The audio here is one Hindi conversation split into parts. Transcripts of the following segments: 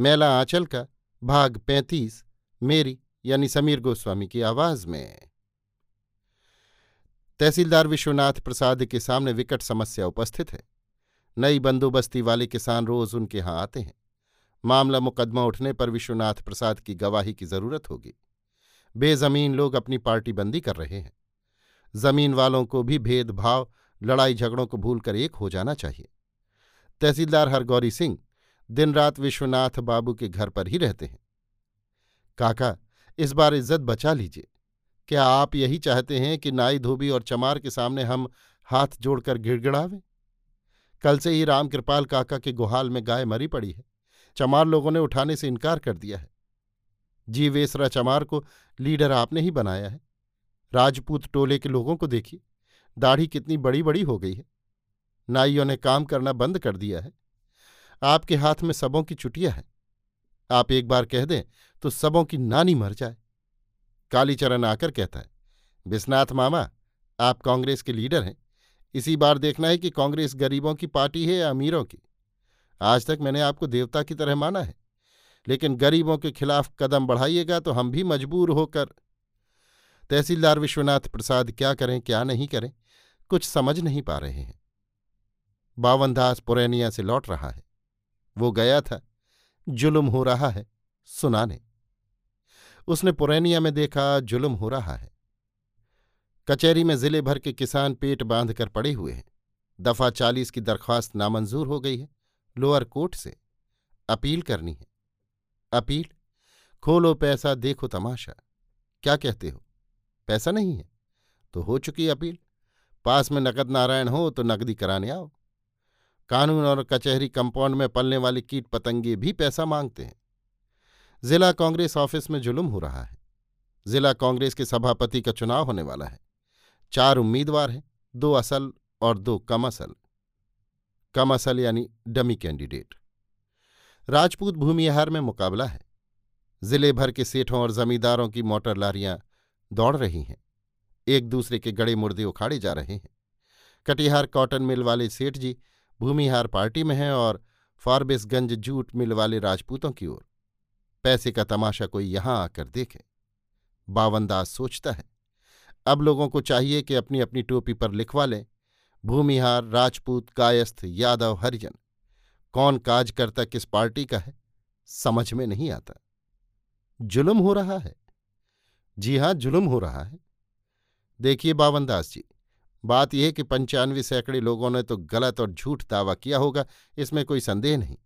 मैला आंचल का भाग पैंतीस, मेरी यानी समीर गोस्वामी की आवाज़ में। तहसीलदार विश्वनाथ प्रसाद के सामने विकट समस्या उपस्थित है। नई बंदोबस्ती वाले किसान रोज उनके यहाँ आते हैं। मामला मुकदमा उठने पर विश्वनाथ प्रसाद की गवाही की ज़रूरत होगी। बेजमीन लोग अपनी पार्टी बंदी कर रहे हैं। ज़मीन वालों को भी भेदभाव, लड़ाई झगड़ों को भूलकर एक हो जाना चाहिए। तहसीलदार हरगौरी सिंह दिन रात विश्वनाथ बाबू के घर पर ही रहते हैं। काका, इस बार इज़्ज़त बचा लीजिए। क्या आप यही चाहते हैं कि नाई धोबी और चमार के सामने हम हाथ जोड़कर गिड़गिड़ावें? कल से ही रामकृपाल काका के गुहाल में गाय मरी पड़ी है। चमार लोगों ने उठाने से इनकार कर दिया है। जी वेसरा चमार को लीडर आपने ही बनाया है। राजपूत टोले के लोगों को देखिए। दाढ़ी कितनी बड़ी बड़ी हो गई है। नाइयों ने काम करना बंद कर दिया है। आपके हाथ में सबों की चुटिया है। आप एक बार कह दें तो सबों की नानी मर जाए। कालीचरण आकर कहता है विश्वनाथ मामा, आप कांग्रेस के लीडर हैं। इसी बार देखना है कि कांग्रेस गरीबों की पार्टी है या अमीरों की। आज तक मैंने आपको देवता की तरह माना है। लेकिन गरीबों के खिलाफ कदम बढ़ाइएगा तो हम भी मजबूर होकर तहसीलदार विश्वनाथ प्रसाद क्या करें, क्या नहीं करें, कुछ समझ नहीं पा रहे हैं। बावनदास पुरैनिया से लौट रहा है। वो गया था। जुलुम हो रहा है, सुनाने। उसने पुरैनिया में देखा, जुलुम हो रहा है। कचहरी में ज़िले भर के किसान पेट बाँध कर पड़े हुए हैं। दफ़ा चालीस की दरख्वास्त नामंजूर हो गई है। लोअर कोर्ट से अपील करनी है। अपील? खोलो पैसा, देखो तमाशा। क्या कहते हो? पैसा नहीं है। तो हो चुकी अपील। पास में नकद नारायण हो तो नकदी कराने आओ। कानून और कचहरी कंपाउंड में पलने वाले कीट पतंगे भी पैसा मांगते हैं। जिला कांग्रेस ऑफ़िस में जुलुम हो रहा है। जिला कांग्रेस के सभापति का चुनाव होने वाला है। चार उम्मीदवार हैं, दो असल और दो कम असल। कम असल यानी डमी कैंडिडेट। राजपूत भूमिहार में मुकाबला है। ज़िले भर के सेठों और जमींदारों की मोटर लारियाँ दौड़ रही हैं। एक दूसरे के गड़े मुर्दे उखाड़े जा रहे हैं। कटिहार कॉटन मिल वाले सेठ जी भूमिहार पार्टी में है और फारबिसगंज जूट मिल वाले राजपूतों की ओर। पैसे का तमाशा कोई यहाँ आकर देखे। बावनदास सोचता है, अब लोगों को चाहिए कि अपनी अपनी टोपी पर लिखवा लें भूमिहार राजपूत कायस्थ यादव, हरिजन। कौन काज करता किस पार्टी का है, समझ में नहीं आता। जुलम हो रहा है। जी हाँ, जुलम हो रहा है। देखिए बावनदास जी बात यह कि पंचानवे सैकड़े लोगों ने तो गलत और झूठ दावा किया होगा, इसमें कोई संदेह नहीं।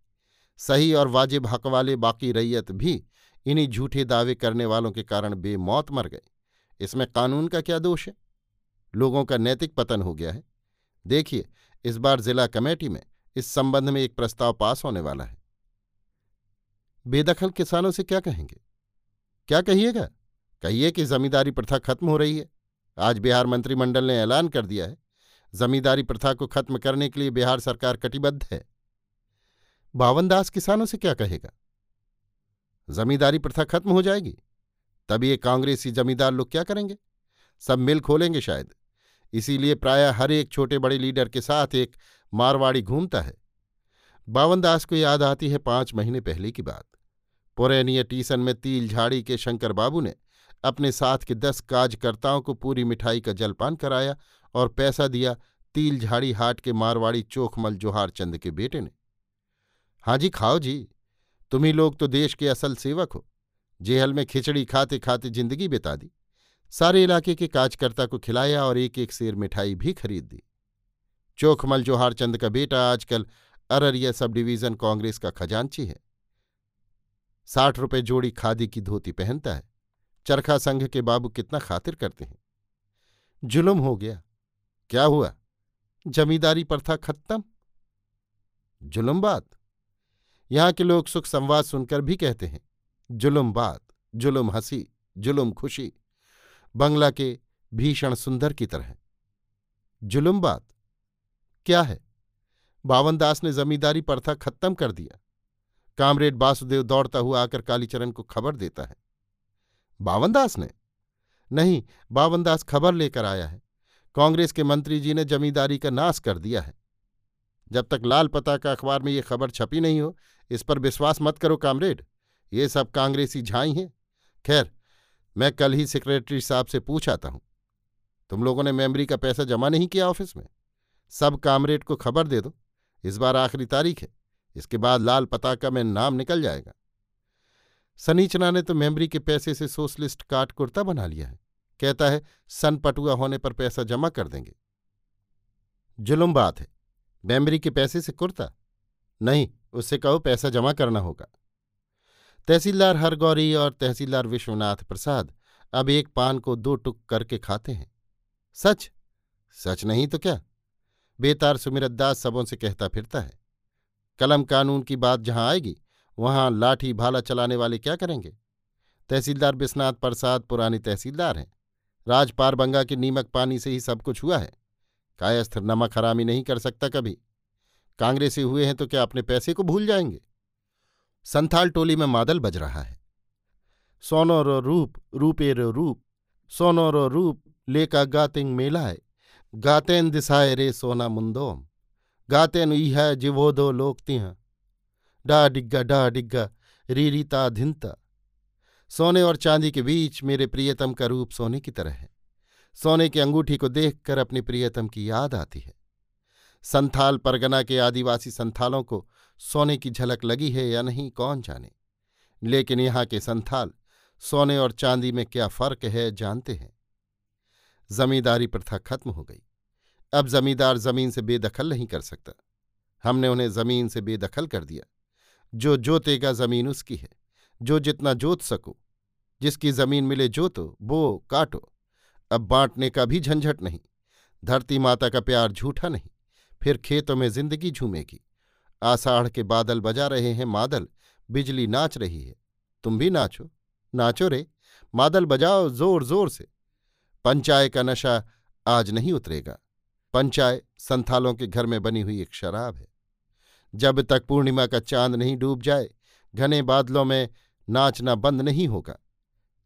सही और वाजिब हक वाले बाकी रैयत भी इन्हीं झूठे दावे करने वालों के कारण बेमौत मर गए। इसमें कानून का क्या दोष है? लोगों का नैतिक पतन हो गया है। देखिए, इस बार जिला कमेटी में इस संबंध में एक प्रस्ताव पास होने वाला है। बेदखल किसानों से क्या कहेंगे? क्या कहिएगा? कहिए कि जमींदारी प्रथा खत्म हो रही है। आज बिहार मंत्रिमंडल ने ऐलान कर दिया है। जमींदारी प्रथा को खत्म करने के लिए बिहार सरकार कटिबद्ध है। बावनदास किसानों से क्या कहेगा? जमींदारी प्रथा खत्म हो जाएगी। तब ये कांग्रेसी जमींदार लोग क्या करेंगे? सब मिल खोलेंगे शायद। इसीलिए प्राय हर एक छोटे बड़े लीडर के साथ एक मारवाड़ी घूमता है। बावनदास को याद आती है पाँच महीने पहले की बात। पुरैनिया टीसन में तील झाड़ी के शंकर बाबू ने अपने साथ के दस काजकर्ताओं को पूरी मिठाई का जलपान कराया और पैसा दिया तील झाड़ी हाट के मारवाड़ी चोखमल जोहार चंद के बेटे ने। हाँ जी, खाओ जी। तुम ही लोग तो देश के असल सेवक हो। जेहल में खिचड़ी खाते खाते ज़िंदगी बिता दी। सारे इलाके के काजकर्ता को खिलाया और एक एक शेर मिठाई भी खरीद दी। चोखमल जोहार चंद का बेटा आजकल अररिया सब डिवीज़न कांग्रेस का खजांची है। साठ रुपए जोड़ी खादी की धोती पहनता है। चरखा संघ के बाबू कितना खातिर करते हैं। जुलुम हो गया। क्या हुआ? जमींदारी प्रथा खत्म? जुलुम बात। यहाँ के लोग सुख संवाद सुनकर भी कहते हैं, जुलुम बात, जुलुम हँसी, जुलुम खुशी। बंगला के भीषण सुंदर की तरह। जुलुम बात। क्या है? बावनदास ने जमींदारी प्रथा खत्म कर दिया। कामरेड वासुदेव दौड़ता हुआ आकर कालीचरण को खबर देता है। बावनदास ने? नहीं, बावनदास खबर लेकर आया है। कांग्रेस के मंत्री जी ने जमींदारी का नाश कर दिया है। जब तक लाल पता का अखबार में ये खबर छपी नहीं हो, इस पर विश्वास मत करो कामरेड। ये सब कांग्रेसी झाई हैं। खैर, मैं कल ही सेक्रेटरी साहब से पूछ आता हूँ। तुम लोगों ने मेमरी का पैसा जमा नहीं किया ऑफ़िस में? सब कामरेड को खबर दे दो। इस बार आखिरी तारीख है। इसके बाद लाल पताका में नाम निकल जाएगा। सनीचना ने तो मेमरी के पैसे से सोशलिस्ट काट कुर्ता बना लिया है। कहता है, सन पटुआ होने पर पैसा जमा कर देंगे। जुलुम बात है। मेमरी के पैसे से कुर्ता? नहीं, उससे कहो पैसा जमा करना होगा। तहसीलदार हरगौरी और तहसीलदार विश्वनाथ प्रसाद अब एक पान को दो टुक करके खाते हैं। सच? सच नहीं तो क्या? बेतार सुमिरत दास सबों से कहता फिरता है। कलम कानून की बात जहाँ आएगी वहाँ लाठी भाला चलाने वाले क्या करेंगे? तहसीलदार बिस्नाथ प्रसाद पुराने तहसीलदार हैं। राजपार बंगा के नीमक पानी से ही सब कुछ हुआ है। कायस्थ नमक हरामी नहीं कर सकता कभी। कांग्रेसी हुए हैं तो क्या अपने पैसे को भूल जाएँगे? संथाल टोली में मादल बज रहा है। सोनो रो रूप, रूपे रो रूप, सोनो रो रूप, लेका गातिंग मेलाए गातेन दिसाए रे सोना मुंदोम। गातेन इह जिवोदो लोकतिह डा डिग्गा डा डिग्गा रीरीता धिनता सोने और चांदी के बीच मेरे प्रियतम का रूप सोने की तरह है। सोने की अंगूठी को देखकर अपनी प्रियतम की याद आती है। संथाल परगना के आदिवासी संथालों को सोने की झलक लगी है या नहीं, कौन जाने? लेकिन यहाँ के संथाल सोने और चांदी में क्या फ़र्क है, जानते हैं। जमींदारी प्रथा खत्म हो गई। अब जमींदार ज़मीन से बेदखल नहीं कर सकता। हमने उन्हें ज़मीन से बेदखल कर दिया। जो जोतेगा ज़मीन उसकी है। जो जितना जोत सको, जिसकी ज़मीन मिले जोतो बो काटो। अब बांटने का भी झंझट नहीं। धरती माता का प्यार झूठा नहीं। फिर खेतों में ज़िंदगी झूमेगी। आषाढ़ के बादल बजा रहे हैं मादल, बिजली नाच रही है। तुम भी नाचो। नाचो रे। मादल बजाओ ज़ोर ज़ोर से। पंचाय का नशा आज नहीं उतरेगा। पंचाय संथालों के घर में बनी हुई एक शराब है। जब तक पूर्णिमा का चाँद नहीं डूब जाए, घने बादलों में नाचना बंद नहीं होगा।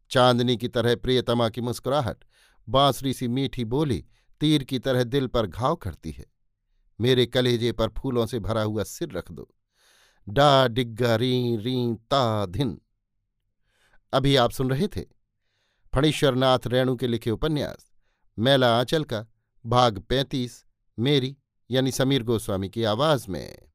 चांदनी की तरह प्रियतमा की मुस्कुराहट, बांसुरी सी मीठी बोली तीर की तरह दिल पर घाव करती है। मेरे कलेजे पर फूलों से भरा हुआ सिर रख दो। डा डिग्गा री री ता धिन। अभी आप सुन रहे थे फणीश्वरनाथ रेणु के लिखे उपन्यास, मैला आंचल का, भाग पैंतीस, मेरी, यानी समीर गोस्वामी की आवाज़ में।